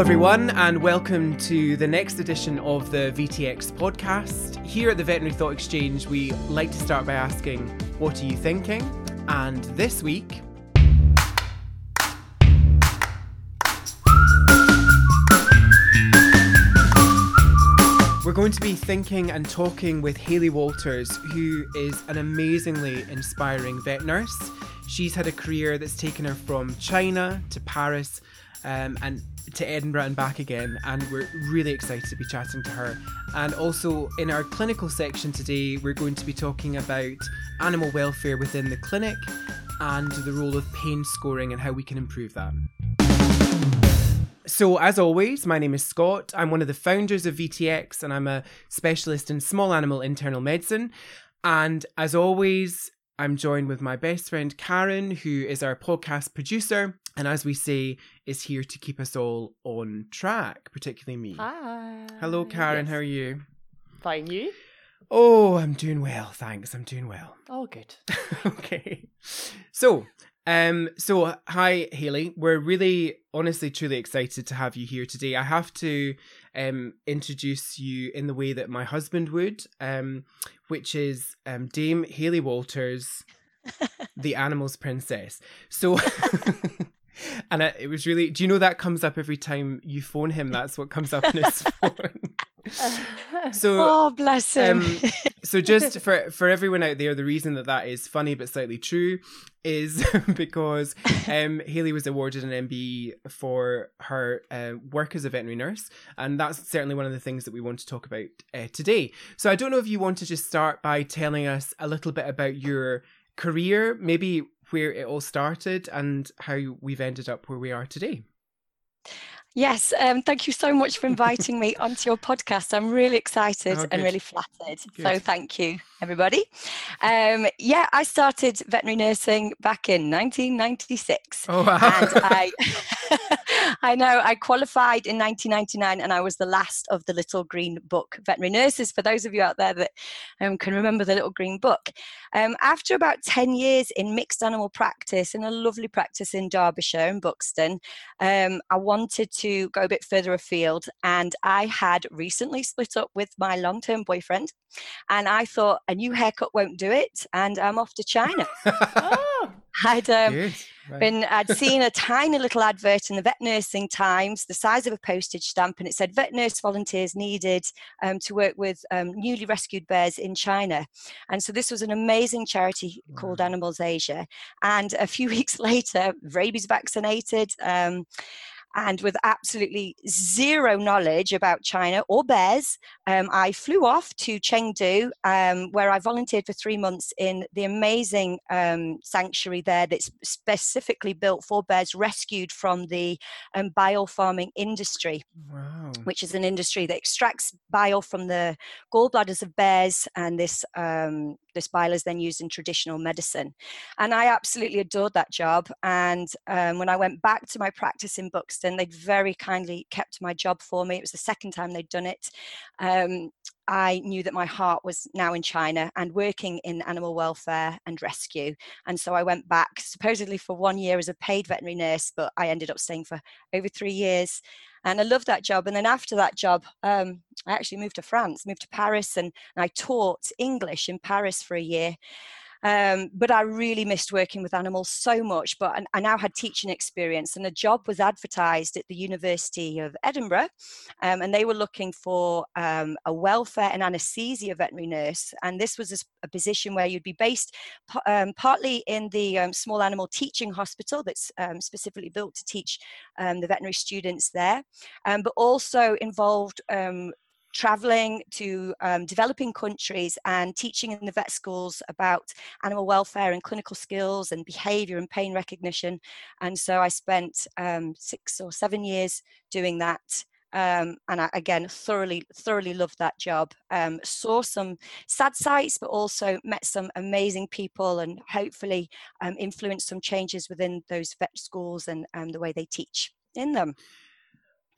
everyone, and welcome to the next edition of the VTX podcast. Here at the Veterinary Thought Exchange, we like to start by asking, What are you thinking? And this week, We're going to be thinking and talking with Hayley Walters, who is an amazingly inspiring vet nurse. She's had a career that's taken her from China to Paris um, and to Edinburgh and back again, and we're really excited to be chatting to her. And also, in our clinical section today, we're going to be talking about animal welfare within the clinic and the role of pain scoring and how we can improve that. So, as always, my name is Scott. I'm one of the founders of VTX and I'm a specialist in small animal internal medicine. And as always, I'm joined with my best friend Karen, who is our podcast producer. And as we say, is here to keep us all on track, particularly me. Hi. Hello, Karen. Yes. How are you? Fine, you? Oh, I'm doing well. Thanks. I'm doing well. Oh, good. okay. So, um, so hi Hayley. We're really honestly truly excited to have you here today. I have to um introduce you in the way that my husband would, um, which is um Dame Hayley Walters, the animals princess. So and I, it was really do you know that comes up every time you phone him? That's what comes up in his phone. So, oh, bless him. um, so just for for everyone out there, the reason that that is funny but slightly true is because um, Hayley was awarded an MBE for her uh, work as a veterinary nurse, and that's certainly one of the things that we want to talk about uh, today. So I don't know if you want to just start by telling us a little bit about your career, maybe where it all started, and how we've ended up where we are today. yes, um, thank you so much for inviting me onto your podcast. I'm really excited Oh, and really flattered. So thank you, everybody. Um, yeah, I started veterinary nursing back in 1996. Oh wow! and I, I know I qualified in 1999, and I was the last of the Little Green Book veterinary nurses. For those of you out there that um, can remember the Little Green Book, um, after about 10 years in mixed animal practice in a lovely practice in Derbyshire in Buxton, um, I wanted to go a bit further afield, and I had recently split up with my long-term boyfriend, and I thought a new haircut won't do it, and I'm off to China. Oh, I'd um, Right. been I'd seen a tiny little advert in the Vet Nursing Times, the size of a postage stamp, and it said vet nurse volunteers needed um, to work with um, newly rescued bears in China. And so this was an amazing charity called Animals Asia. And a few weeks later, rabies vaccinated. Um, and with absolutely zero knowledge about China or bears, um, I flew off to Chengdu, um, where I volunteered for three months in the amazing um, sanctuary there that's specifically built for bears rescued from the um, bile farming industry, wow. which is an industry that extracts bile from the gallbladders of bears, and this um, this bile is then used in traditional medicine. And I absolutely adored that job. And um, when I went back to my practice in Buxton, they'd very kindly kept my job for me. It was the second time they'd done it. Um, I knew that my heart was now in China and working in animal welfare and rescue. And so I went back supposedly for one year as a paid veterinary nurse, but I ended up staying for over three years. And I loved that job. And then after that job, um, I actually moved to France, moved to Paris, and, and I taught English in Paris for a year. Um, but I really missed working with animals so much. But I, now had teaching experience, and a job was advertised at the University of Edinburgh, um, and they were looking for um, a welfare and anaesthesia veterinary nurse. And this was a position where you'd be based pa- um, partly in the um, small animal teaching hospital that's um, specifically built to teach the veterinary students there, but also involved traveling to um, developing countries and teaching in the vet schools about animal welfare and clinical skills and behavior and pain recognition. And so I spent um, six or seven years doing that. Um, and I, again, thoroughly, thoroughly loved that job. Um, saw some sad sights, but also met some amazing people and hopefully um, influenced some changes within those vet schools and um, the way they teach in them.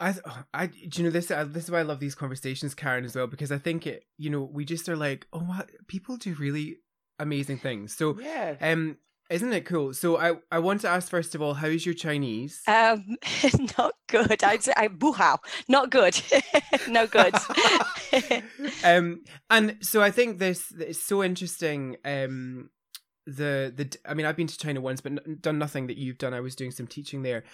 I, I, do you know this? uh, This is why I love these conversations, Karen, as well, because I think it. You know, we just are like, oh, what people do really amazing things. So, yeah. um, Isn't it cool? So I, I want to ask first of all, how's your Chinese? Um, not good. I'd say I buhao. Not good. no good. um, and so I think this is so interesting. Um, the the I mean, I've been to China once, but n- done nothing that you've done. I was doing some teaching there,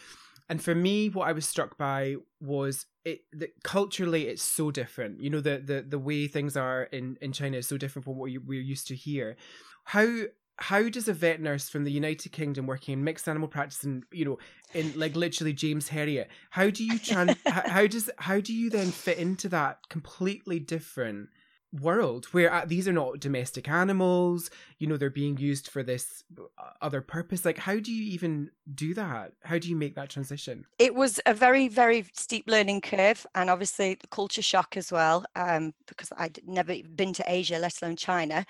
and for me, what I was struck by was it that culturally it's so different. You know, the the the way things are in in China is so different from what you, we're used to here. How how does a vet nurse from the United Kingdom working in mixed animal practice and you know in like literally James Herriot, how do you tran- how, how does how do you then fit into that completely different world where uh, these are not domestic animals you know they're being used for this uh, other purpose. Like how do you even do that? How do you make that transition? It was a very very steep learning curve and obviously the culture shock as well um, because i'd never been to asia let alone china.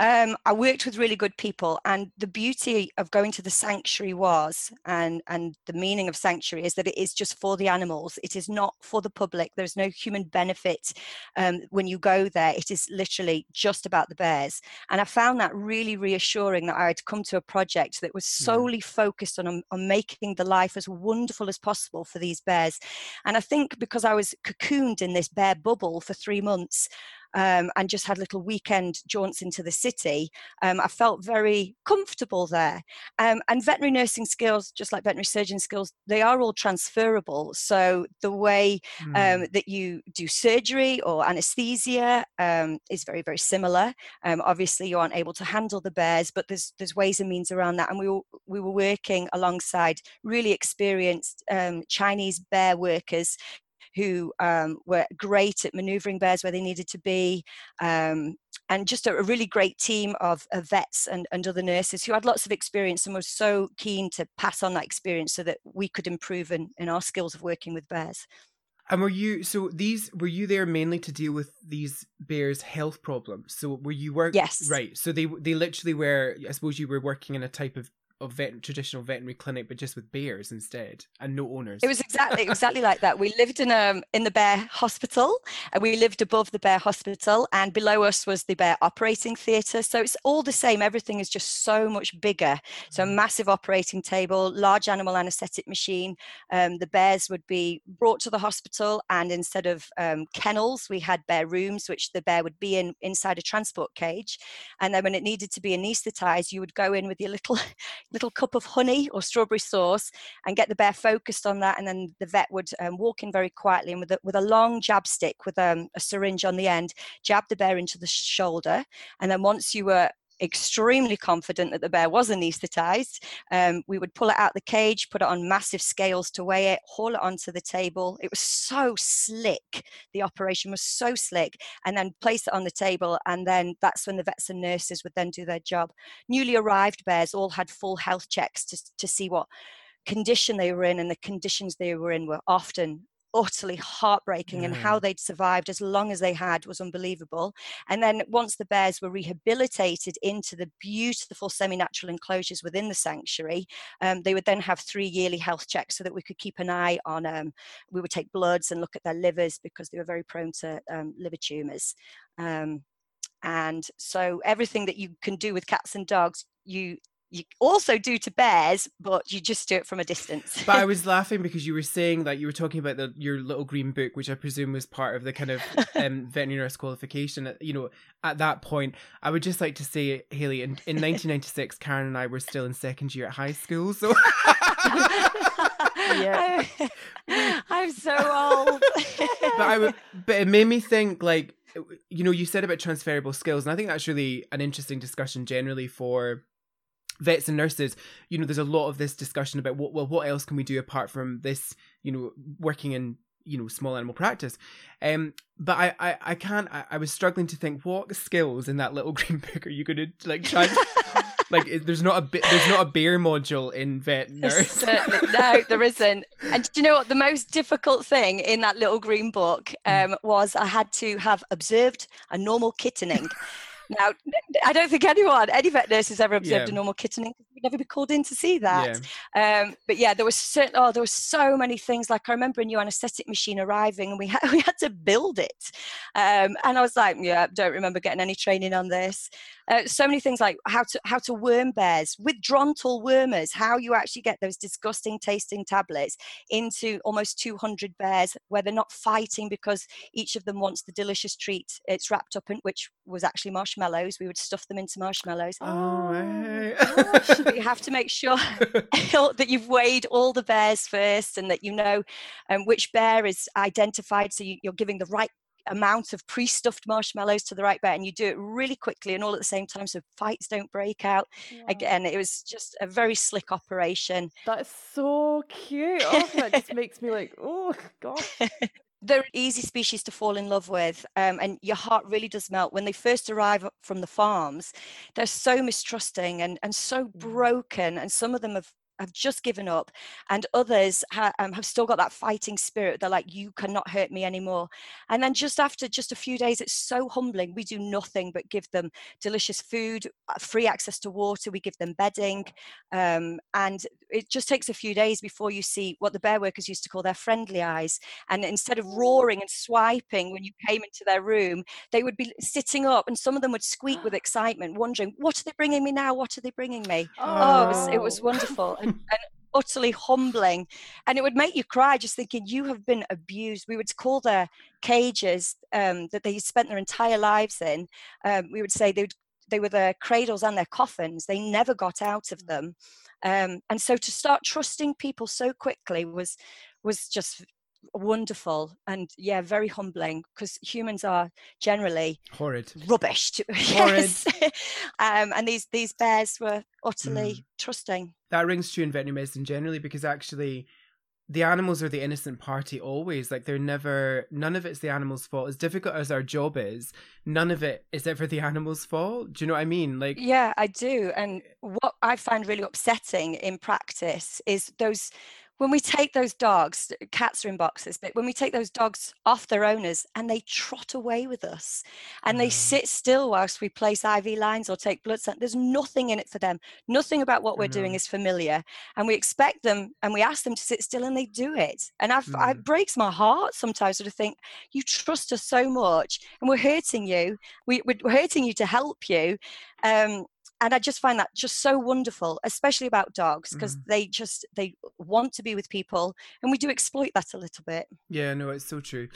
Um, i worked with really good people and the beauty of going to the sanctuary was and and the meaning of sanctuary is that it is just for the animals. It is not for the public. There's no human benefit um, when you go there it is literally just about the bears. And I found that really reassuring that I had come to a project that was solely focused on, um, on making the life as wonderful as possible for these bears. And I think because I was cocooned in this bear bubble for three months, um, and just had little weekend jaunts into the city, um, I felt very comfortable there. Um, and veterinary nursing skills, just like veterinary surgeon skills, they are all transferable. So the way mm. that you do surgery or anesthesia um, is very, very similar. Um, obviously, you aren't able to handle the bears, but there's there's ways and means around that. And we were, we were working alongside really experienced Chinese bear workers who um, were great at maneuvering bears where they needed to be. Um, and just a, a, really great team of, of vets and, and other nurses who had lots of experience and were so keen to pass on that experience so that we could improve in, in our skills of working with bears. And were you so these were you there mainly to deal with these bears' health problems? So were you work yes right? So they they literally were I suppose you were working in a type of of vet, traditional veterinary clinic, but just with bears instead and no owners. It was exactly exactly like that. We lived in um in the bear hospital, and we lived above the bear hospital, and below us was the bear operating theatre. So it's all the same. Everything is just so much bigger. So a mm. massive operating table, large animal anaesthetic machine. Um, the bears would be brought to the hospital, and instead of um, kennels, we had bear rooms, which the bear would be in inside a transport cage. And then when it needed to be anaesthetized, you would go in with your little little cup of honey or strawberry sauce and get the bear focused on that. And then the vet would um, walk in very quietly and with a, with a long jab stick with um, a syringe on the end, jab the bear into the shoulder. And then once you were extremely confident that the bear was anesthetized. Um, we would pull it out the cage, put it on massive scales to weigh it, haul it onto the table. It was so slick. The operation was so slick, and then place it on the table. And then that's when the vets and nurses would then do their job. Newly arrived bears all had full health checks to, to see what condition they were in, and the conditions they were in were often utterly heartbreaking and how they'd survived as long as they had was unbelievable. And then once the bears were rehabilitated into the beautiful semi-natural enclosures within the sanctuary um, they would then have three yearly health checks so that we could keep an eye on um, we would take bloods and look at their livers because they were very prone to um, liver tumors um, and so everything that you can do with cats and dogs you you also do to bears, but you just do it from a distance. but I was laughing because you were saying that you were talking about the, your little green book, which I presume was part of the kind of um, veterinary nurse qualification. You know, at that point, I would just like to say, Hayley, in, in 1996, Karen and I were still in second year at high school, so. yeah. I, I'm so old. but I, but it made me think like you know you said about transferable skills and i think that's really an interesting discussion generally for vets and nurses, you know, there's a lot of this discussion about what well, what else can we do apart from this, you know, working in you know small animal practice? Um but i i, I can't I, I was struggling to think what skills in that little green book are you going to like try like there's not a bit there's not a bear module in vet nurse. no there isn't. And do you know what? The most difficult thing in that little green book hmm. um was i had to have observed a normal kittening now, I don't think anyone, any vet nurse has ever observed Yeah. a normal kittening. We'd never be called in to see that. Yeah. Um, but yeah, there was certain, oh, there were so many things. Like I remember a new anaesthetic machine arriving, and we had we had to build it. Um, and I was like, yeah, don't remember getting any training on this. Uh, so many things like how to how to worm bears with drontal wormers, how you actually get those disgusting tasting tablets into almost 200 bears where they're not fighting because each of them wants the delicious treat it's wrapped up in, which was actually marshmallows. We would stuff them into marshmallows. Oh. But you have to make sure that you've weighed all the bears first and that you know um, which bear is identified so you, you're giving the right amount of pre-stuffed marshmallows to the right bear and you do it really quickly and all at the same time so fights don't break out again it was just a very slick operation That is so cute. Oh, that just makes me like, oh god. They're an easy species to fall in love with um, and your heart really does melt. When they first arrive from the farms they're so mistrusting and, and so broken and some of them have have just given up and others ha- um, have still got that fighting spirit. They're like you cannot hurt me anymore. And then just after just a few days it's so humbling. We do nothing but give them delicious food uh, free access to water. We give them bedding um, and it just takes a few days before you see what the bear workers used to call their friendly eyes. And instead of roaring and swiping when you came into their room they would be sitting up and some of them would squeak with excitement wondering what are they bringing me now? What are they bringing me? Oh, it was, it was Oh. wonderful and, utterly humbling and it would make you cry just thinking you have been abused. We would call their cages um, that they spent their entire lives in um, we would say they would they were their cradles and their coffins. They never got out of them. Um, and so to start trusting people so quickly was was just wonderful and yeah very humbling because humans are generally Horrid. rubbish to, Horrid. um, and these these bears were utterly Mm. trusting That rings true in veterinary medicine generally because actually the animals are the innocent party always. Like they're never, none of it's the animal's fault. As difficult as our job is, none of it is ever the animal's fault. Do you know what I mean? Like, yeah i do and what i find really upsetting in practice is those when we take those dogs cats are in boxes but when we take those dogs off their owners and they trot away with us and they sit still whilst we place iv lines or take blood sample there's nothing in it for them. Nothing about what we're doing is familiar and we expect them and we ask them to sit still and they do it. And I've, Mm. it breaks my heart sometimes to think you trust us so much and we're hurting you. We, we're hurting you to help you. Um, and i just find that just so wonderful especially about dogs because Mhm. they just they want to be with people and we do exploit that a little bit yeah, no, it's so true.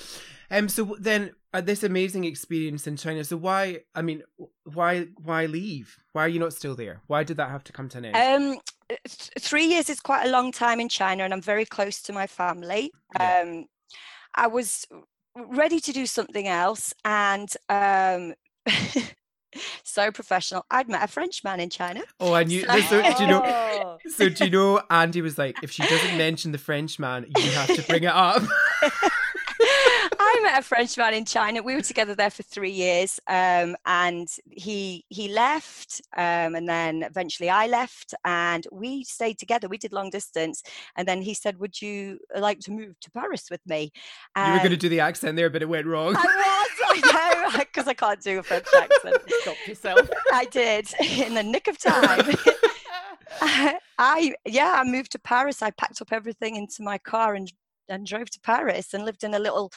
Um, so then uh, this amazing experience in China. So why? I mean, why? Why leave? Why are you not still there? Why did that have to come to an end? um, th- three years is quite a long time in china and i'm very close to my family Yeah. um, i was ready to do something else and um, so professional i'd met a french man in china oh, I knew. so- So, do you know? Oh. So do you know? Andy was like, if she doesn't mention the French man, you have to bring it up. Met a French man in China. We were together there for three years, um, and he he left, um, and then eventually I left, and we stayed together. We did long distance, and then he said, "Would you like to move to Paris with me?" you were going to do the accent there, but it went wrong. I was, I know, because I can't do a French accent. Stop yourself. I did in the nick of time. I yeah, I moved to Paris. I packed up everything into my car and and drove to Paris and lived in a little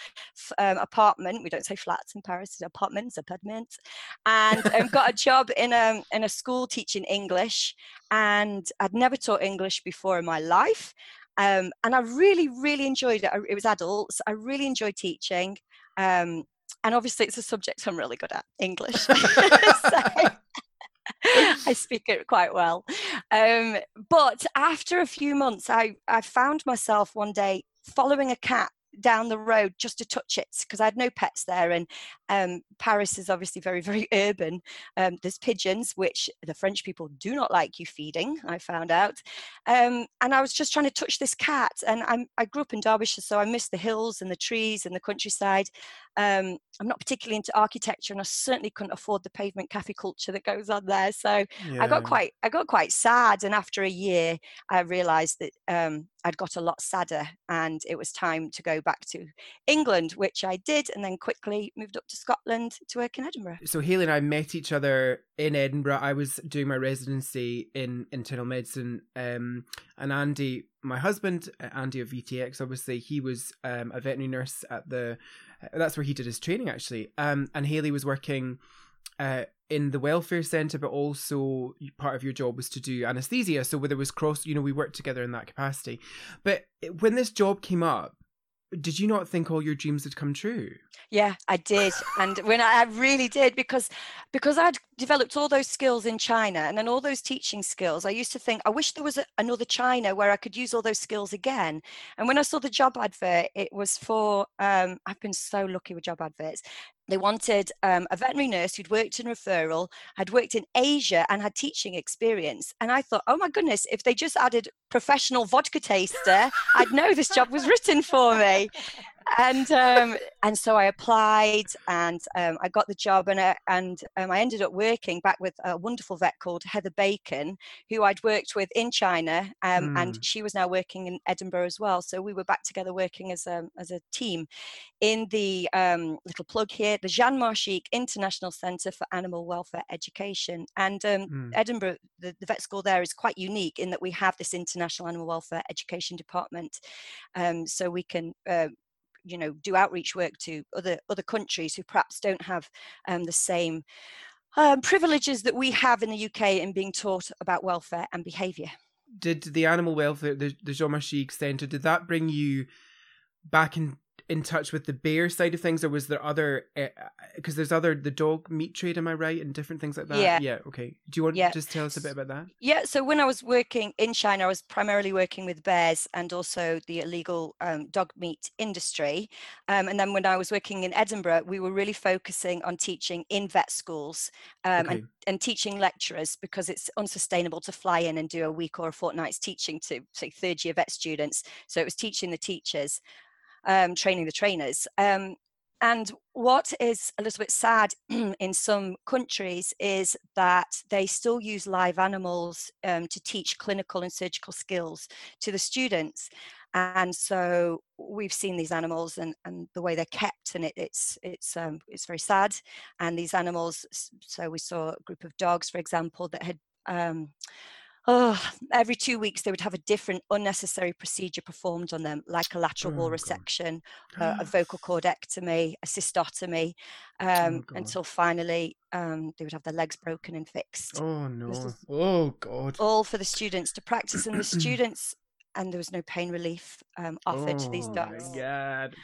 um, apartment. We don't say flats in Paris; it's apartments, apartments. And um, got a job in a in a school teaching English. And I'd never taught English before in my life. Um, and I really, really enjoyed it. It was adults. I really enjoyed teaching. Um, and obviously, it's a subject I'm really good at English. so, I speak it quite well. Um, but after a few months, I, I found myself one day following a cat down the road just to touch it because I had no pets there. And um, Paris is obviously very, very urban. Um, there's pigeons, which the French people do not like you feeding, I found out. Um, and I was just trying to touch this cat. And I'm, I grew up in Derbyshire, so I missed the hills and the trees and the countryside. Um, I'm not particularly into architecture, and I certainly couldn't afford the pavement cafe culture that goes on there. So yeah. I got quite I got quite sad, and after a year, I realised that um, I'd got a lot sadder, and it was time to go back to England, which I did, and then quickly moved up to Scotland to work in Edinburgh. So Hayley and I met each other in Edinburgh. I was doing my residency in internal medicine, um, and Andy, my husband, uh, Andy of VTX, obviously he was um, a veterinary nurse at the. That's where he did his training actually, um, and Hayley was working. Uh, in the welfare centre, but also part of your job was to do anesthesia. So where there was cross, you know, we worked together in that capacity. But when this job came up, did you not think all your dreams had come true? Yeah, I did, and when I, I, really did, because because I'd developed all those skills in China, and then all those teaching skills. I used to think, I wish there was a, another China where I could use all those skills again. And when I saw the job advert, it was for. Um, I've been so lucky with job adverts. They wanted um, a veterinary nurse who'd worked in referral, had worked in Asia, and had teaching experience. And I thought, oh my goodness, if they just added professional vodka taster, I'd know this job was written for me and um, and so I applied and um, I got the job and I, and um, I ended up working back with a wonderful vet called Heather Bacon, who I'd worked with in China, mm. and she was now working in Edinburgh as well. So we were back together working as a as a team in the um, little plug here, the Jeanne Marchig International Centre for Animal Welfare Education, and mm. Edinburgh, the, the, vet school there is quite unique in that we have this international animal welfare education department, so we can uh, you know do outreach work to other other countries who perhaps don't have um, the same um, privileges that we have in the UK in being taught about welfare and behaviour. Did the animal welfare, the, the Jeanne Marchig Centre, did that bring you back in in touch with the bear side of things, or was there other? Because uh, there's other the dog meat trade, am I right, and different things like that. Yeah. Yeah. Okay. Do you want yeah. to just tell us a bit about that? Yeah. So when I was working in China, I was primarily working with bears and also the illegal um, dog meat industry. Um, and then when I was working in Edinburgh, we were really focusing on teaching in vet schools um, okay. and and teaching lecturers because it's unsustainable to fly in and do a week or a fortnight's teaching to say third year vet students so it was teaching the teachers um, training the trainers. Um, and what is a little bit sad in some countries is that they still use live animals um, to teach clinical and surgical skills to the students. And so we've seen these animals and, and the way they're kept, and it, it's it's um, it's very sad. And these animals, so we saw a group of dogs, for example, that had um, oh, every two weeks they would have a different unnecessary procedure performed on them, like a lateral oh, wall resection, uh, a vocal cordectomy, a cystotomy, oh, um, oh, until finally um, they would have their legs broken and fixed. Oh no! Oh god! All for the students to practice, and the students, and there was no pain relief um, offered to these. Oh my god!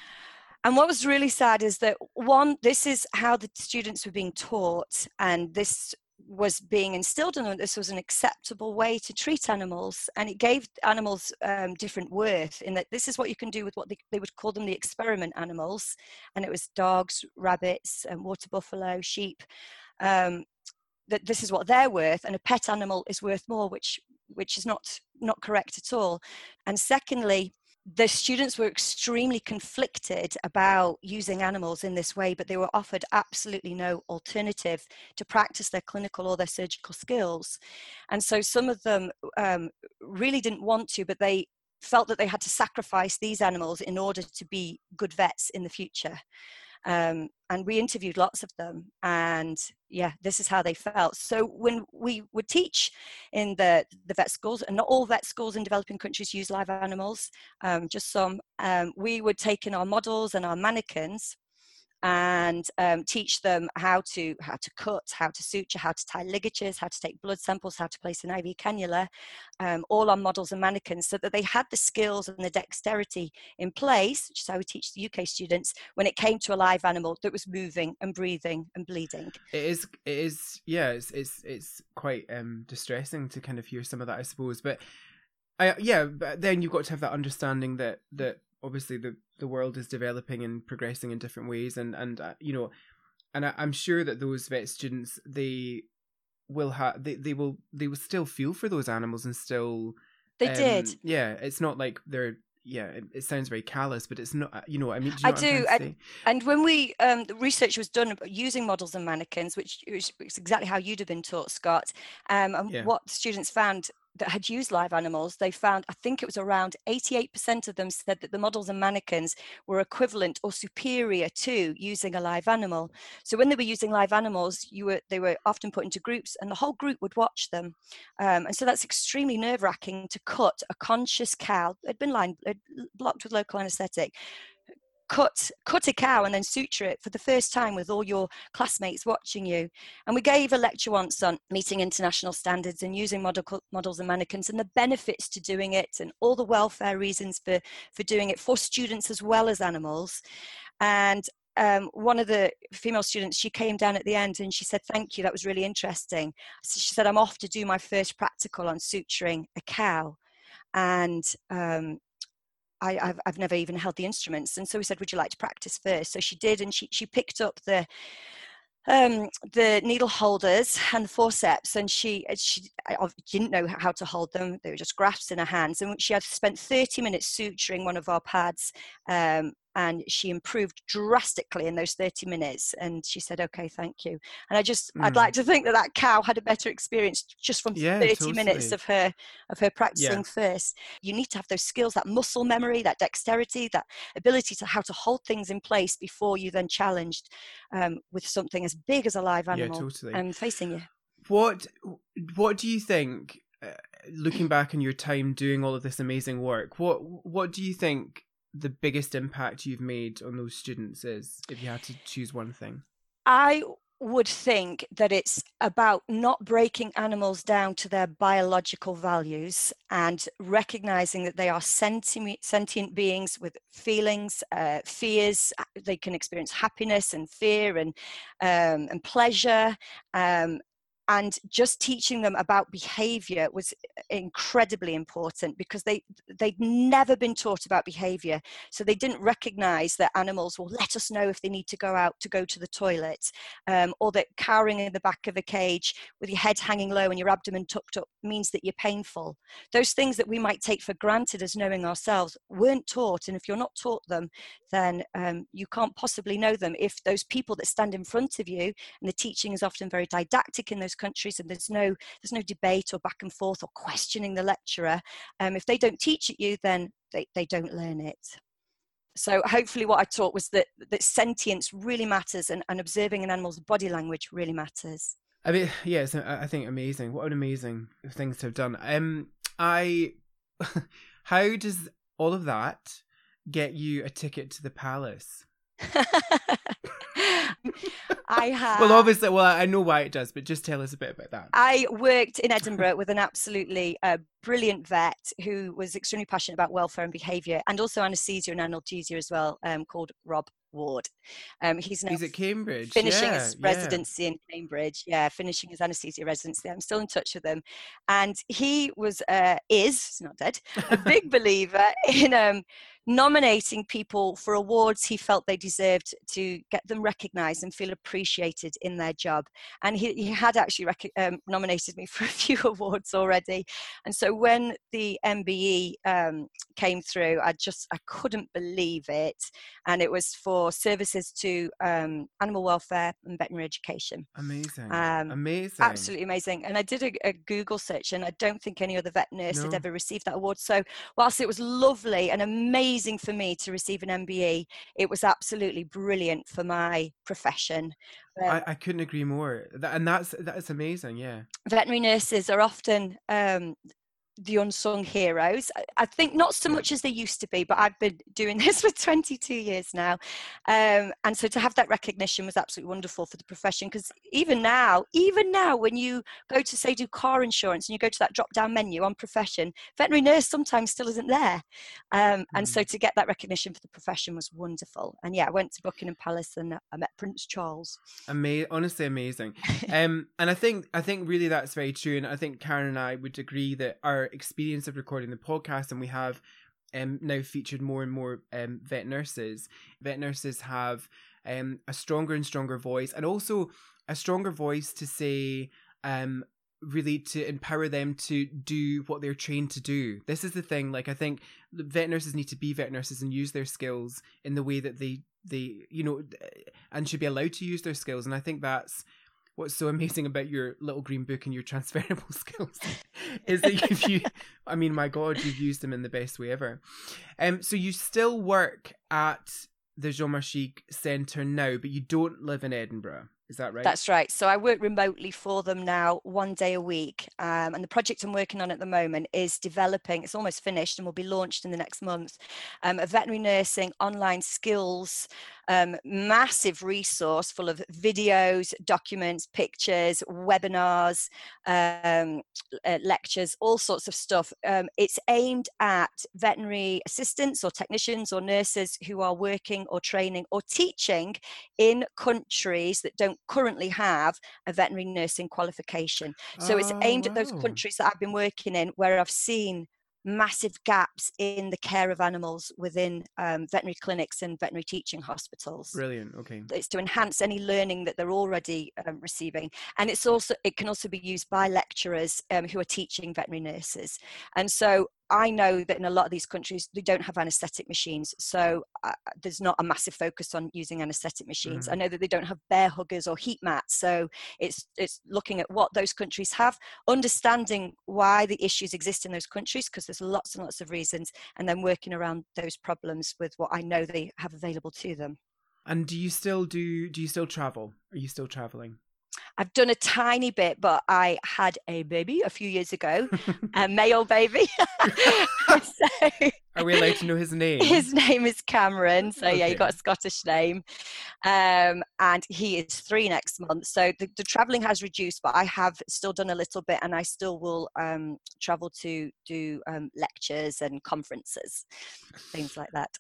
And what was really sad is that one, this is how the students were being taught, and this was being instilled in them this was an acceptable way to treat animals and it gave animals um, different worth in that this is what you can do with what they, they, would call them the experiment animals and it was dogs rabbits and water buffalo sheep um, that this is what they're worth and a pet animal is worth more which which is not not correct at all. And secondly the students were extremely conflicted about using animals in this way, but they were offered absolutely no alternative to practice their clinical or their surgical skills. And so some of them um, really didn't want to, but they felt that they had to sacrifice these animals in order to be good vets in the future. Um, and we interviewed lots of them and yeah this is how they felt. So when we would teach in the the vet schools and not all vet schools in developing countries use live animals um, just some um, we would take in our models and our mannequins and um, teach them how to how to cut, how to suture, how to tie ligatures, how to take blood samples, how to place an IV cannula, um, all on models and mannequins, so that they had the skills and the dexterity in place, which is how we teach the UK students when it came to a live animal that was moving and breathing and bleeding. It is, it is, yeah, it's it's it's quite um, distressing to kind of hear some of that, I suppose, but. I, yeah, but then you've got to have that understanding that that obviously the the world is developing and progressing in different ways and and uh, you know and I, am sure that those vet students they will have they, they will they will still feel for those animals and still they um, did yeah it's not like they're yeah, it, it, sounds very callous, but it's not. You know, I mean, do you know I do. and when we um, the research was done using models and mannequins, which is exactly how you'd have been taught, Scott. Um, and yeah. what students found that had used live animals, they found, I think it was around 88% of them said that the models and mannequins were equivalent or superior to using a live animal. So when they were using live animals, you were they were often put into groups and the whole group would watch them. Um, and so that's extremely nerve wracking to cut a conscious cow, it had been lined, blocked with local anesthetic, cut cut a cow and then suture it for the first time with all your classmates watching you and we gave a lecture once on meeting international standards and using model, models and mannequins and the benefits to doing it and all the welfare reasons for for doing it for students as well as animals and um, one of the female students, she came down at the end and she said, Thank you, that was really interesting. So she said, I'm off to do my first practical on suturing a cow. And um, I, have I've never even held the instruments. And so we said, would you like to practice first? So she did, and she, she picked up the, um, the needle holders and the forceps, and she she I didn't know how to hold them. They were just grafts in her hands, and she had spent 30 minutes suturing one of our pads, um, and she improved drastically in those 30 minutes and she said okay thank you and i just mm. i'd like to think that that cow had a better experience just from yeah, 30 totally. minutes of her of her practicing yeah. first you need to have those skills that muscle memory that dexterity that ability to how to hold things in place before you then challenged um, with something as big as a live animal yeah, totally. um, facing you what what do you think uh, looking back on your time doing all of this amazing work what what do you think the biggest impact you've made on those students is if you had to choose one thing? I would think that it's about not breaking animals down to their biological values and recognizing that they are sentient, beings with feelings, uh, fears. They can experience happiness and fear and um, and pleasure, um, and just teaching them about behavior was incredibly important because they they'd never been taught about behavior. So they didn't recognize that animals will let us know if they need to go out to go to the toilet um, or that cowering in the back of a cage with your head hanging low and your abdomen tucked up means that you're painful. Those things that we might take for granted as knowing ourselves weren't taught and if you're not taught them then um, you can't possibly know them. If those people that stand in front of you and the teaching is often very didactic in those countries and there's no there's no debate or back and forth or questioning the lecturer um, if they don't teach it you then they, they don't learn it. So hopefully what i taught was that that sentience really matters and, and observing an animal's body language really matters. I mean yeah, yes i think amazing. What an amazing things to have done. Um i how does all of that get you a ticket to the palace I have. Well, obviously, well, I know why it does, but just tell us a bit about that. I worked in Edinburgh with an absolutely uh, brilliant vet who was extremely passionate about welfare and behaviour, and also anaesthesia and analgesia as well, um, called Rob Ward. Um, he's now he's at Cambridge, finishing yeah, his residency yeah. in Cambridge. Yeah, finishing his anaesthesia residency. I'm still in touch with him, and he was uh, is he's not dead a big believer in um, nominating people for awards he felt they deserved to get them recognized and feel appreciated in their job. And he, he had actually rec- um, nominated me for a few awards already. And so when the MBE um, came through, I just I couldn't believe it. And it was for services to um, animal welfare and veterinary education. Amazing. Um, amazing. Absolutely amazing. And I did a, a, Google search, and I don't think any other vet nurse no. had ever received that award. So whilst it was lovely and amazing amazing for me to receive an MBE. It was absolutely brilliant for my profession. Um, I, I, couldn't agree more, and that's that's amazing. Yeah, veterinary nurses are often um, the unsung heroes. I think not so much as they used to be, but I've been doing this for 22 years now. Um, and so to have that recognition was absolutely wonderful for the profession because even now, even now, when you go to say do car insurance and you go to that drop down menu on profession, veterinary nurse sometimes still isn't there. Um, and so mm. to get that recognition for the profession was wonderful. And yeah, I went to Buckingham Palace and I met Prince Charles. Amazing, honestly amazing. um, and I think I think really that's very true. And I think Karen and I would agree that our experience of recording the podcast, and we have um, now featured more and more um, vet nurses. Vet nurses have um, a stronger and stronger voice, and also a stronger voice to say, um, really to empower them to do what they're trained to do. This is the thing. Like I think vet nurses need to be vet nurses and use their skills in the way that they they you know and should be allowed to use their skills. And I think that's what's so amazing about your little green book and your transferable skills is that if you I mean my god you've used them in the best way ever. Um so you still work at the Jeanne Marchig Centre now, but you don't live in Edinburgh. Is that right? That's right. So I work remotely for them now, one day a week. Um, and the project I'm working on at the moment is developing, it's almost finished and will be launched in the next month, um, a veterinary nursing online skills um, massive resource full of videos, documents, pictures, webinars, um, uh, lectures, all sorts of stuff. Um, it's aimed at veterinary assistants or technicians or nurses who are working or training or teaching in countries that don't currently have a veterinary nursing qualification. So oh, it's aimed wow. at those countries that I've been working in where I've seen massive gaps in the care of animals within um, veterinary clinics and veterinary teaching hospitals. Brilliant. Okay. It's to enhance any learning that they're already um, receiving, and it's also it can also be used by lecturers um, who are teaching veterinary nurses. And so I know that in a lot of these countries they don't have anaesthetic machines, so uh, there's not a massive focus on using anaesthetic machines. Mm. I know that they don't have Bair Huggers or heat mats, so it's it's looking at what those countries have, understanding why the issues exist in those countries because there's lots and lots of reasons, and then working around those problems with what I know they have available to them. And do you still do? Do you still travel? Are you still traveling? I've done a tiny bit, but I had a baby a few years ago, a male baby. so, Are we allowed to know his name? His name is Cameron. So okay. yeah, he got a Scottish name, um, and he is three next month. So the, the traveling has reduced, but I have still done a little bit, and I still will um, travel to do um, lectures and conferences, things like that.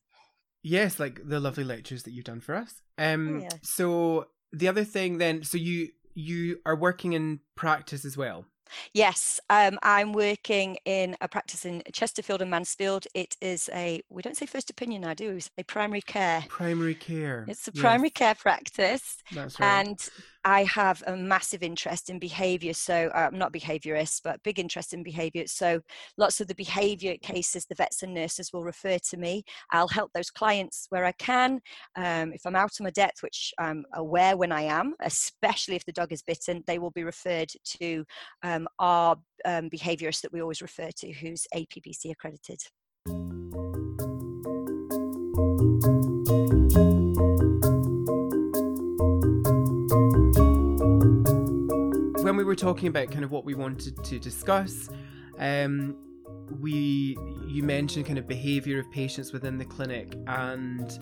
Yes, like the lovely lectures that you've done for us. Um, oh, yeah. So the other thing then, so you you are working in practice as well. Yes, um, I'm working in a practice in Chesterfield and Mansfield. It is a, we don't say first opinion now, do we? say primary care. Primary care. It's a primary yes. care practice. That's right. And I have a massive interest in behavior. So I'm uh, not behaviorist, but big interest in behavior. So lots of the behavior cases, the vets and nurses will refer to me. I'll help those clients where I can. Um, if I'm out on my depth, which I'm aware when I am, especially if the dog is bitten, they will be referred to um, our um, behaviorist that we always refer to, who's APBC accredited. When we were talking about kind of what we wanted to discuss, um, we you mentioned kind of behaviour of patients within the clinic and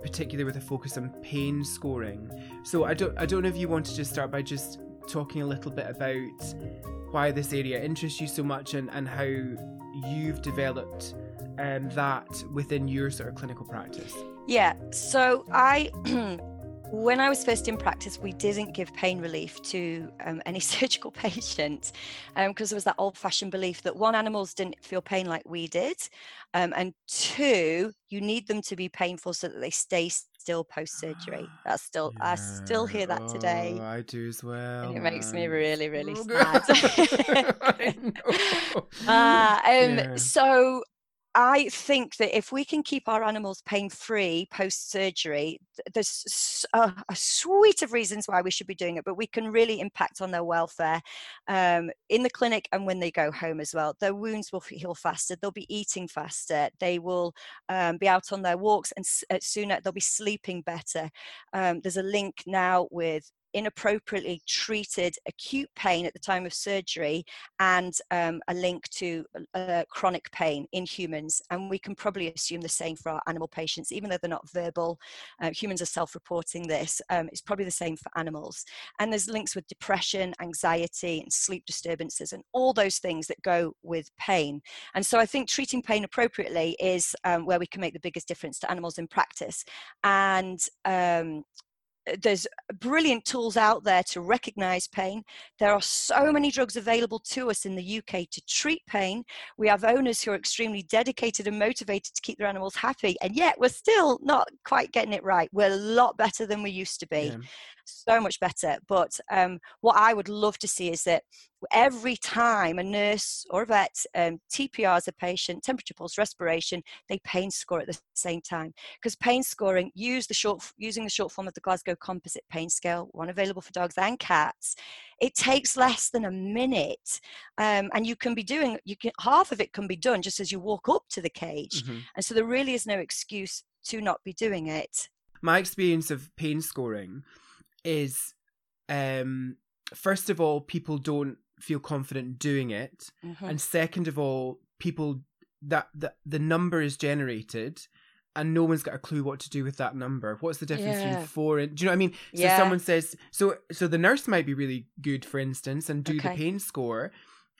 particularly with a focus on pain scoring. So I don't I don't know if you want to just start by just talking a little bit about why this area interests you so much and, and how you've developed um, that within your sort of clinical practice. Yeah, so I When I was first in practice, we didn't give pain relief to um, any surgical patients because um, there was that old fashioned belief that one, animals didn't feel pain like we did, um, and two, you need them to be painful so that they stay still post surgery. That's still, yeah. I still hear that today. Oh, I do as well. And it makes me really, really sad. uh, um, yeah. So I think that if we can keep our animals pain free post surgery, there's a, a, suite of reasons why we should be doing it, but we can really impact on their welfare um, in the clinic and when they go home as well. Their wounds will heal faster, they'll be eating faster, they will um, be out on their walks and uh, sooner, they'll be sleeping better. Um, there's a link now with inappropriately treated acute pain at the time of surgery and um, a link to uh, chronic pain in humans. And we can probably assume the same for our animal patients, even though they're not verbal. Uh, humans are self reporting this. Um, it's probably the same for animals. And there's links with depression, anxiety, and sleep disturbances, and all those things that go with pain. And so I think treating pain appropriately is um, where we can make the biggest difference to animals in practice. And um, there's brilliant tools out there to recognize pain. There are so many drugs available to us in the UK to treat pain. We have owners who are extremely dedicated and motivated to keep their animals happy, and yet we're still not quite getting it right. We're a lot better than we used to be. Yeah so much better. But um, what I would love to see is that every time a nurse or a vet um, TPRs a patient, temperature pulse, respiration, they pain score at the same time. Because pain scoring, use the short, using the short form of the Glasgow Composite Pain Scale, one available for dogs and cats, it takes less than a minute, um, and you can be doing you can half of it can be done just as you walk up to the cage, mm-hmm. and so there really is no excuse to not be doing it. My experience of pain scoring is um first of all people don't feel confident doing it mm-hmm. and second of all people that the, the number is generated and no one's got a clue what to do with that number. What's the difference yeah. between four and do you know what I mean? So yeah. someone says so so the nurse might be really good, for instance, and do okay. the pain score,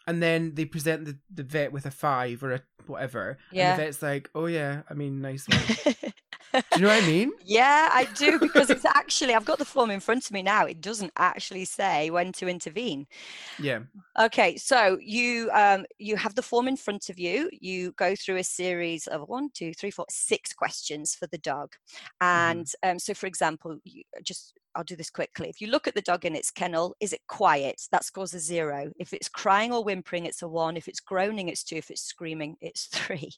and then they present the, the vet with a five or a whatever. Yeah. And the vet's like, Oh yeah, I mean nice one. do you know what I mean? Yeah, I do because it's actually I've got the form in front of me now. It doesn't actually say when to intervene. Yeah. Okay, so you um you have the form in front of you. You go through a series of one, two, three, four, six questions for the dog, mm-hmm. and mm. um, so for example, you just I'll do this quickly. If you look at the dog in its kennel, is it quiet? That scores a zero. If it's crying or whimpering, it's a one. If it's groaning, it's two. If it's screaming, it's three.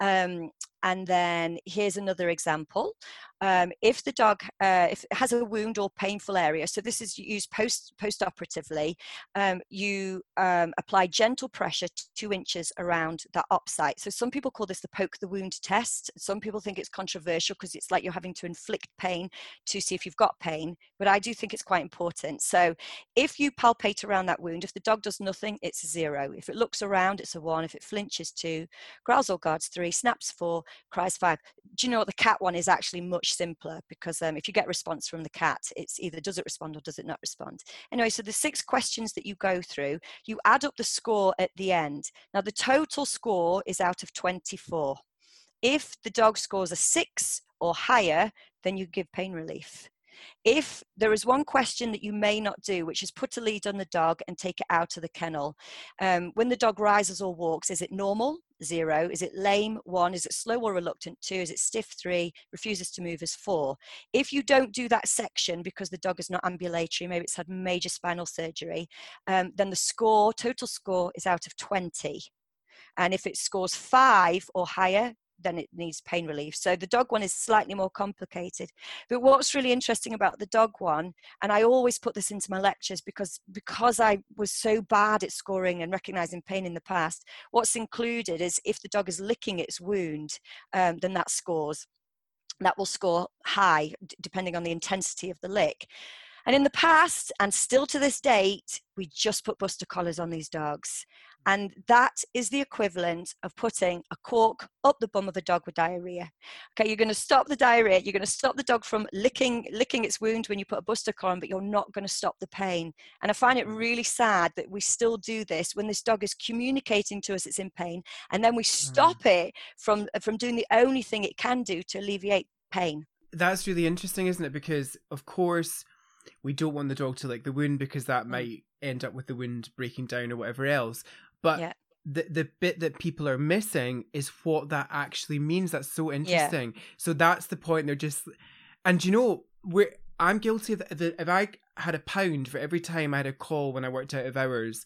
Um, and then here's another example. Um, if the dog uh, if has a wound or painful area, so this is used post post operatively, um, you um, apply gentle pressure two inches around that op site. So some people call this the poke the wound test. Some people think it's controversial because it's like you're having to inflict pain to see if you've got pain, but I do think it's quite important. So if you palpate around that wound, if the dog does nothing, it's a zero. If it looks around, it's a one. If it flinches, two. Growls or guards, three. Snaps, four. Cries, five. Do you know what the cat one is actually much much simpler because um, if you get response from the cat, it's either does it respond or does it not respond. Anyway, so the six questions that you go through, you add up the score at the end. Now, the total score is out of 24. If the dog scores a six or higher, then you give pain relief. If there is one question that you may not do, which is put a lead on the dog and take it out of the kennel, um, when the dog rises or walks, is it normal? Zero. Is it lame? One. Is it slow or reluctant? Two. Is it stiff? Three. Refuses to move as four. If you don't do that section because the dog is not ambulatory, maybe it's had major spinal surgery, um, then the score, total score, is out of 20. And if it scores five or higher, then it needs pain relief. So the dog one is slightly more complicated. But what's really interesting about the dog one, and I always put this into my lectures because because I was so bad at scoring and recognizing pain in the past, what's included is if the dog is licking its wound, um, then that scores. That will score high depending on the intensity of the lick. And in the past, and still to this date, we just put buster collars on these dogs. And that is the equivalent of putting a cork up the bum of a dog with diarrhea. Okay, you're going to stop the diarrhea. You're going to stop the dog from licking licking its wound when you put a buster collar on, but you're not going to stop the pain. And I find it really sad that we still do this when this dog is communicating to us it's in pain, and then we mm. stop mm. it from from doing the only thing it can do to alleviate pain. That's really interesting, isn't it? Because of course we don't want the dog to lick the wound because that mm. might end up with the wound breaking down or whatever else. But yeah. the the bit that people are missing is what that actually means. That's so interesting. Yeah. So that's the point. They're just, and you know, we're I'm guilty of the, if I had a pound for every time I had a call when I worked out of hours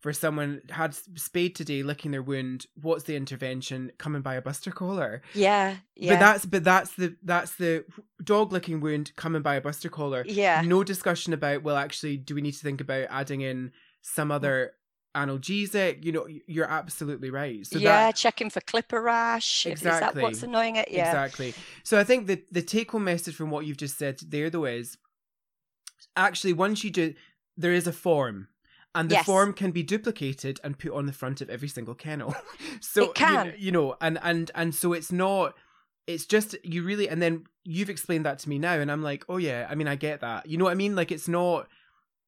for someone had spayed today licking their wound what's the intervention? Coming by a buster collar. Yeah yeah. but that's but that's the that's the dog licking wound coming by a buster collar. Yeah. No discussion about well actually do we need to think about adding in some other analgesic? You know you're absolutely right. So yeah that, checking for clipper rash. Exactly is that what's annoying it? Yeah. Exactly. So i think that the take home message from what you've just said there though is actually once you do there is a form and the yes. form can be duplicated and put on the front of every single kennel so it can. You, you know and and and so it's not it's just you really and then you've explained that to me now and i'm like oh yeah i mean i get that you know what i mean like it's not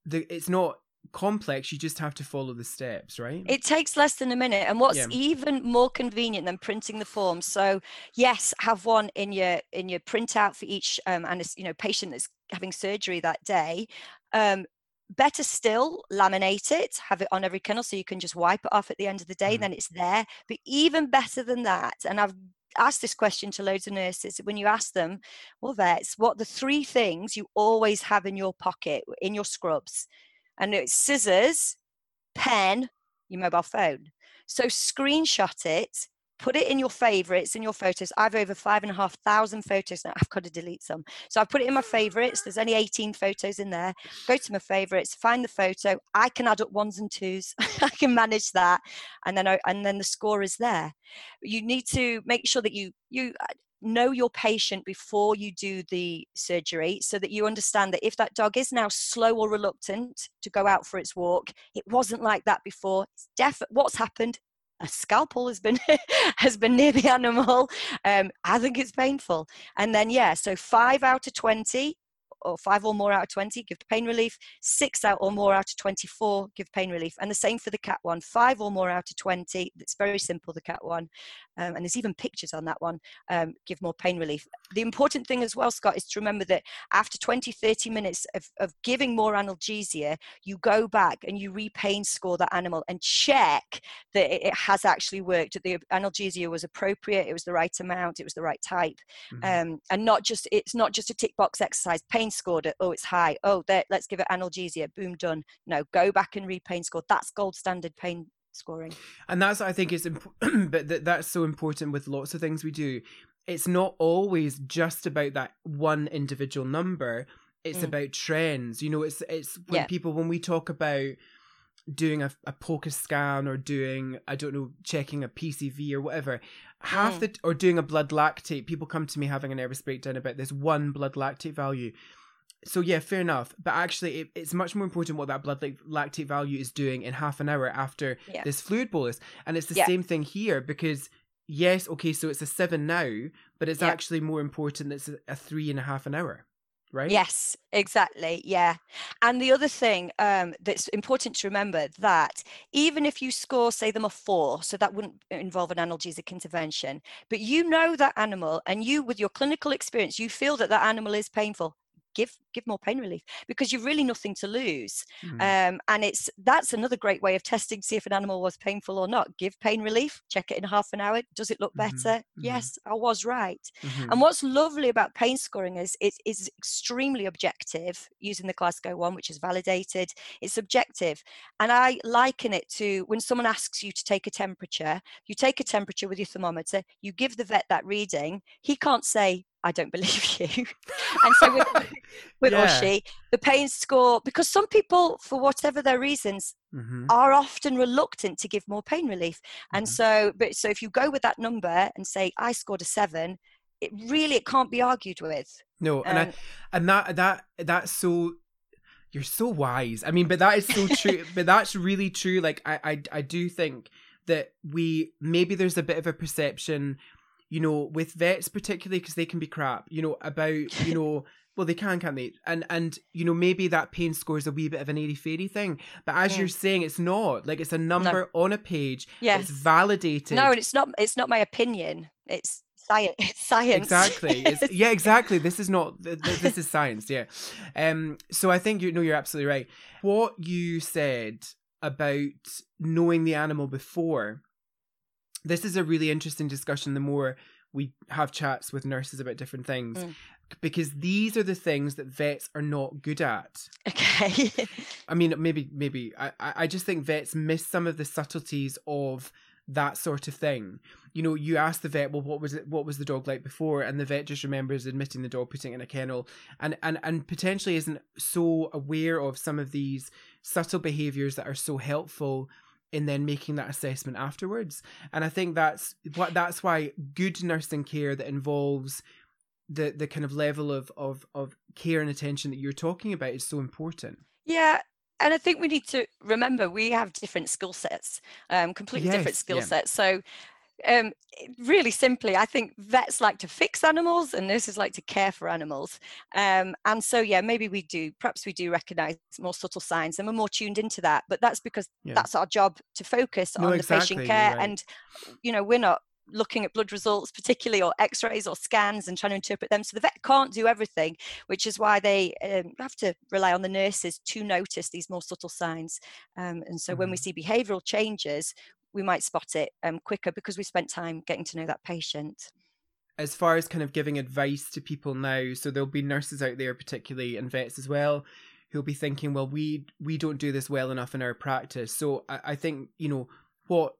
the it's not complex. You just have to follow the steps, right? It takes less than a minute. And what's Yeah. even more convenient than printing the form. So yes, have one in your in your printout for each um, and you know patient that's having surgery that day. Um, better still, laminate it, have it on every kennel so you can just wipe it off at the end of the day. Mhm. Then it's there. But even better than that, and I've asked this question to loads of nurses when you ask them, well, vets, what the three things you always have in your pocket in your scrubs? And it's scissors, pen, your mobile phone. So screenshot it, put it in your favorites in your photos. I've over five and a half thousand photos now. I've got to delete some. So I put it in my favorites. There's only 18 photos in there. Go to my favorites, find the photo. I can add up ones and twos. I can manage that. And then I, and then the score is there. You need to make sure that you you uh, know your patient before you do the surgery so that you understand that if that dog is now slow or reluctant to go out for its walk it wasn't like that before it's def- what's happened a scalpel has been has been near the animal um, i think it's painful. And then yeah so five out of 20 or five or more out of 20 give pain relief. Six out or more out of 24 give pain relief. And the same for the cat one. Five or more out of 20 it's very simple the cat one. Um, and there's even pictures on that one um, give more pain relief. The important thing as well scott is to remember that after 20 30 minutes of, of giving more analgesia you go back and you repain score that animal and check that it, it has actually worked that the analgesia was appropriate it was the right amount it was the right type. Mhm. um, and not just it's not just a tick box exercise. Pain scored it oh it's high oh there let's give it analgesia boom done no go back and repain score that's gold standard pain scoring and that's I think is important, but th- that's so important with lots of things we do. It's not always just about that one individual number. It's Mm. about trends. You know, it's it's when Yeah. people when we talk about doing a, a POCUS scan or doing I don't know checking a PCV or whatever, half Mm. the or doing a blood lactate. People come to me having a nervous breakdown about this one blood lactate value. So yeah, fair enough. But actually, it, it's much more important what that blood lac- lactate value is doing in half an hour after Yeah. this fluid bolus. And it's the Yeah. same thing here because yes, okay, so it's a seven now, but it's Yeah. actually more important that it's a, a three and a half an hour, right? Yes, exactly. Yeah. And the other thing um, that's important to remember that even if you score, say, them a four, so that wouldn't involve an analgesic intervention, but you know that animal and you, with your clinical experience, you feel that that animal is painful. Give give more pain relief because you've really nothing to lose, Mhm. um, and it's that's another great way of testing see if an animal was painful or not. Give pain relief, check it in half an hour. Does it look Mhm, better? mhm. Yes, I was right. Mhm. And what's lovely about pain scoring is it is extremely objective using the Glasgow one, which is validated. It's objective. And I liken it to when someone asks you to take a temperature, you take a temperature with your thermometer, you give the vet that reading. He can't say, I don't believe you. and so with, with or Yeah. she, the pain score, because some people, for whatever their reasons, Mhm. are often reluctant to give more pain relief and Mhm. so but so if you go with that number and say i scored a seven it really it can't be argued with No, and I, Um, and that that that's so you're so wise i mean but that is so true but that's really true like I, I i do think that we maybe there's a bit of a perception you know with vets particularly because they can be crap you know about you know well they can can't they and and you know maybe that pain score is a wee bit of an airy fairy thing but as Mm. you're saying it's not like it's a number on a page yes it's validated no and it's not it's not my opinion it's science it's science Exactly. It's, yeah, exactly. This is not. th- th- This is science. Yeah. Um. So I think you know you're absolutely right. What you said about knowing the animal before. This is a really interesting discussion. The more we have chats with nurses about different things, Mm. because these are the things that vets are not good at. okay I mean, maybe, maybe I, I I just think vets miss some of the subtleties of that sort of thing. You know, you ask the vet, well, what was it? What was the dog like before? And the vet just remembers admitting the dog, putting it in a kennel, and and and potentially isn't so aware of some of these subtle behaviors that are so helpful in then making that assessment afterwards. And I think that's what that's why good nursing care that involves the the kind of level of of of care and attention that you're talking about is so important. yeah and i think we need to remember we have different skill sets um completely different skill yeah. sets so um, really simply, I think vets like to fix animals and nurses like to care for animals. Um, and so, yeah, maybe we do, perhaps we do recognize more subtle signs and we're more tuned into that. But that's because yeah. that's our job to focus no, on exactly, the patient care. Right. And, you know, we're not looking at blood results particularly or x-rays or scans and trying to interpret them so the vet can't do everything which is why they um, have to rely on the nurses to notice these more subtle signs um, and so mm-hmm. when we mm-hmm. see behavioral changes we might spot it um, quicker because we spent time getting to know that patient. As far as kind of giving advice to people now so there'll be nurses out there particularly and vets as well who'll be thinking well we we don't do this well enough in our practice. So i, I think you know what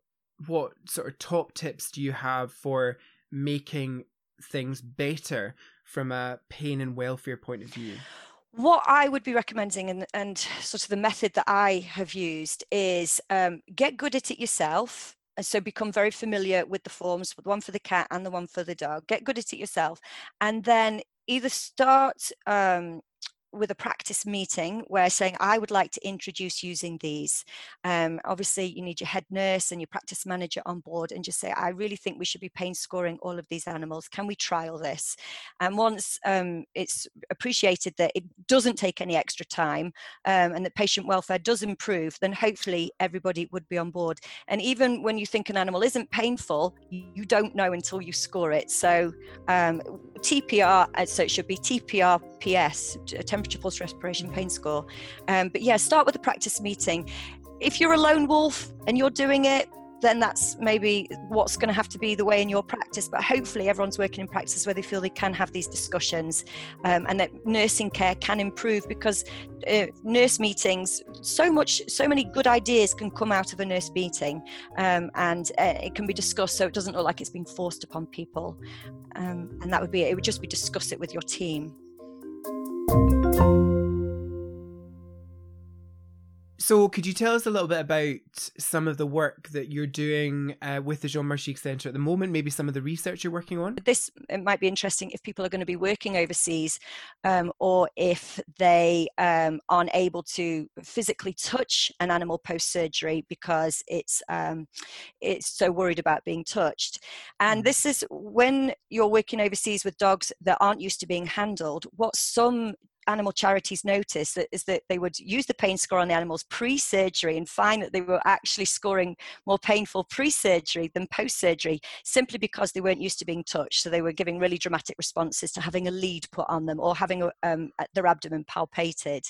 what sort of top tips do you have for making things better from a pain and welfare point of view what I would be recommending and, and sort of the method that I have used is um, get good at it yourself. And so become very familiar with the forms, the one for the cat and the one for the dog. Get good at it yourself. And then either start um, with a practice meeting where saying i would like to introduce using these. Um, obviously you need your head nurse and your practice manager on board and just say i really think we should be pain scoring all of these animals. Can we trial this? And once um, it's appreciated that it doesn't take any extra time um, and that patient welfare does improve then hopefully everybody would be on board. And even when you think an animal isn't painful you don't know until you score it. So um, tpr uh, so it should be tprps temperature pulse respiration pain score. Um, but yeah, start with a practice meeting. If you're a lone wolf and you're doing it, then that's maybe what's going to have to be the way in your practice. But hopefully, everyone's working in practice where they feel they can have these discussions um, and that nursing care can improve because uh, nurse meetings, so much, so many good ideas can come out of a nurse meeting um, and uh, it can be discussed so it doesn't look like it's been forced upon people. Um, and that would be it, it would just be discuss it with your team. So, could you tell us a little bit about some of the work that you're doing uh, with the Jeanne Marchig Centre at the moment? Maybe some of the research you're working on? This it might be interesting if people are going to be working overseas um, or if they um, aren't able to physically touch an animal post surgery because it's, um, it's so worried about being touched. And mm. this is when you're working overseas with dogs that aren't used to being handled, what some animal charities noticed that is that they would use the pain score on the animals pre-surgery and find that they were actually scoring more painful pre-surgery than post-surgery simply because they weren't used to being touched. So they were giving really dramatic responses to having a lead put on them or having a, um, their abdomen palpated.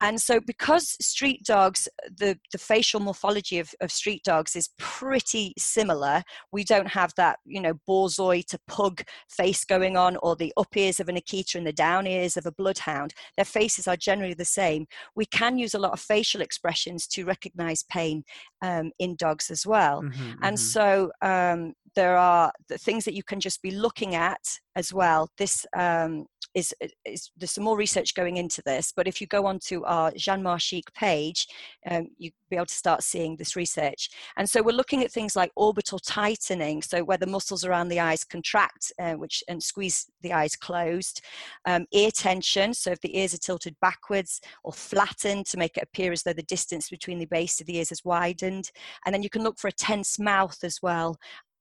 And so because street dogs the, the facial morphology of, of street dogs is pretty similar we don't have that you know borzoi to pug face going on or the up ears of an akita and the down ears of a bloodhound their faces are generally the same. We can use a lot of facial expressions to recognize pain um, in dogs as well. Mm-hmm, and mm-hmm. so um, there are the things that you can just be looking at as well this um, is, is there's some more research going into this, but if you go onto our Jeanne Marchig page, um, you'll be able to start seeing this research. And so we're looking at things like orbital tightening, so where the muscles around the eyes contract, uh, which and squeeze the eyes closed. Um, ear tension, so if the ears are tilted backwards or flattened to make it appear as though the distance between the base of the ears has widened. And then you can look for a tense mouth as well,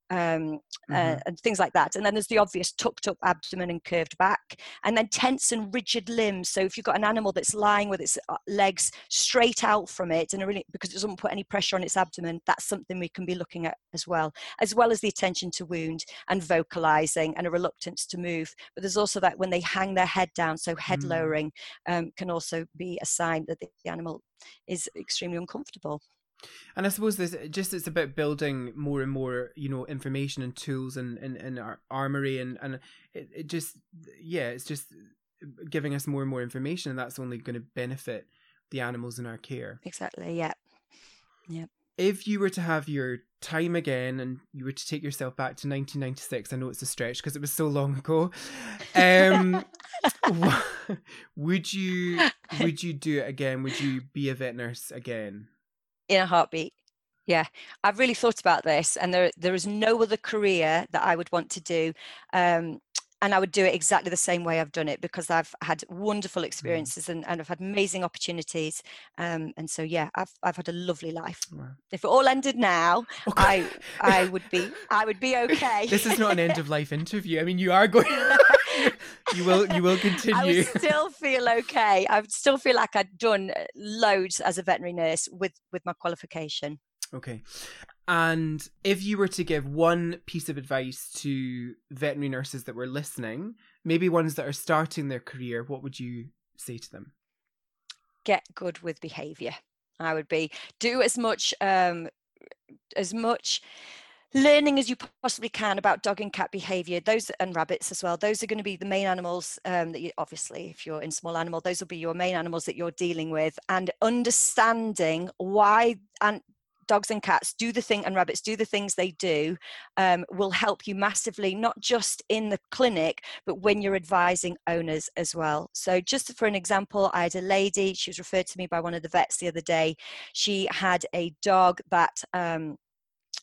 um, uh, mm-hmm. uh, and things like that. And then there's the obvious tucked up abdomen and curved back, and then tense and rigid limbs. So if you've got an animal that's lying with its uh, legs straight out from it, and really because it doesn't put any pressure on its abdomen, that's something we can be looking at as well, as well as the attention to wound and vocalizing and a reluctance to move. But there's also that when they hang their head down, so head mm. lowering um, can also be a sign that the animal is extremely uncomfortable. And I suppose this just it's about building more and more, you know, information and tools and in, in, in, our armory and and it, it just yeah, it's just giving us more and more information and that's only going to benefit the animals in our care. Exactly. Yeah. Yeah. If you were to have your time again and you were to take yourself back to 1996, I know it's a stretch because it was so long ago. Um, would you would you do it again? Would you be a vet nurse again? In a heartbeat. Yeah, I've really thought about this, and there there is no other career that I would want to do. Um, and I would do it exactly the same way I've done it because I've had wonderful Mm. experiences and, and I've had amazing opportunities. Um, and so yeah, I've I've had a lovely life. Wow. If it all ended now, Okay. I I would be I would be okay. this is not an end of life interview. I mean, you are going. you will. You will I continue. would still feel okay. I would still feel like I'd done uh, loads as a veterinary nurse with with my qualification. Okay. And if you were to give one piece of advice to veterinary nurses that were listening, maybe ones that are starting their career, what would you say to them? Get good with behaviour. I would be do as much um, as much learning as you possibly can about dog and cat behavior those and rabbits as well those are going to be the main animals um, that you obviously if you're in small animal those will be your main animals that you're dealing with and understanding why and dogs and cats do the thing and rabbits do the things they do um, will help you massively not just in the clinic but when you're advising owners as well. So just for an example i had a lady she was referred to me by one of the vets the other day. She had a dog that um,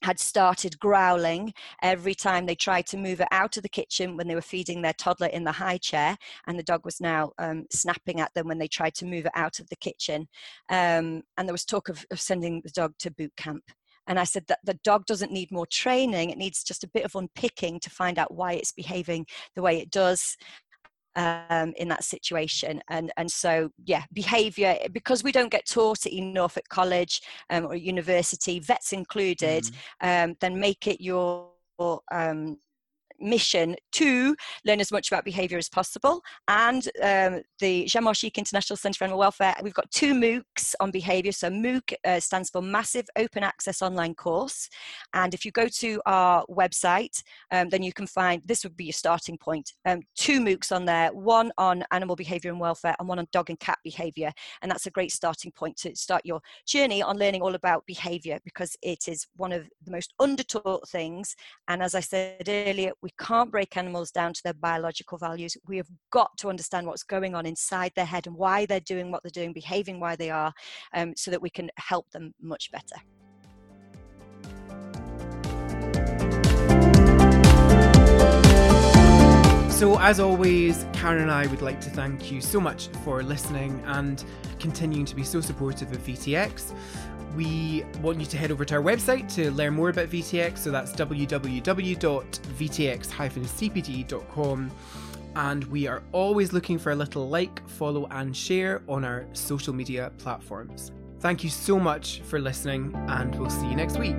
had started growling every time they tried to move it out of the kitchen when they were feeding their toddler in the high chair and the dog was now um, snapping at them when they tried to move it out of the kitchen um, and there was talk of, of sending the dog to boot camp and I said that the dog doesn't need more training. It needs just a bit of unpicking to find out why it's behaving the way it does um, in that situation. And, and so, yeah, behavior, because we don't get taught it enough at college um, or university, vets included, Mm. um, then make it your um, mission to learn as much about behavior as possible. And um, the Jeanne Marchig International Centre for Animal Welfare, we've got two MOOCs on behavior. So MOOC uh, stands for Massive Open Access Online Course. And if you go to our website, um, then you can find this would be your starting point. Um, two MOOCs on there, one on animal behavior and welfare, and one on dog and cat behavior. And that's a great starting point to start your journey on learning all about behavior because it is one of the most undertaught things. And as I said earlier, we can't break animals down to their biological values. We have got to understand what's going on inside their head and why they're doing what they're doing, behaving why they are, um, so that we can help them much better. So, as always, Karen and I would like to thank you so much for listening and continuing to be so supportive of VTX. We want you to head over to our website to learn more about VTX, so that's www.vtx-cpd.com. And we are always looking for a little like, follow, and share on our social media platforms. Thank you so much for listening, and we'll see you next week.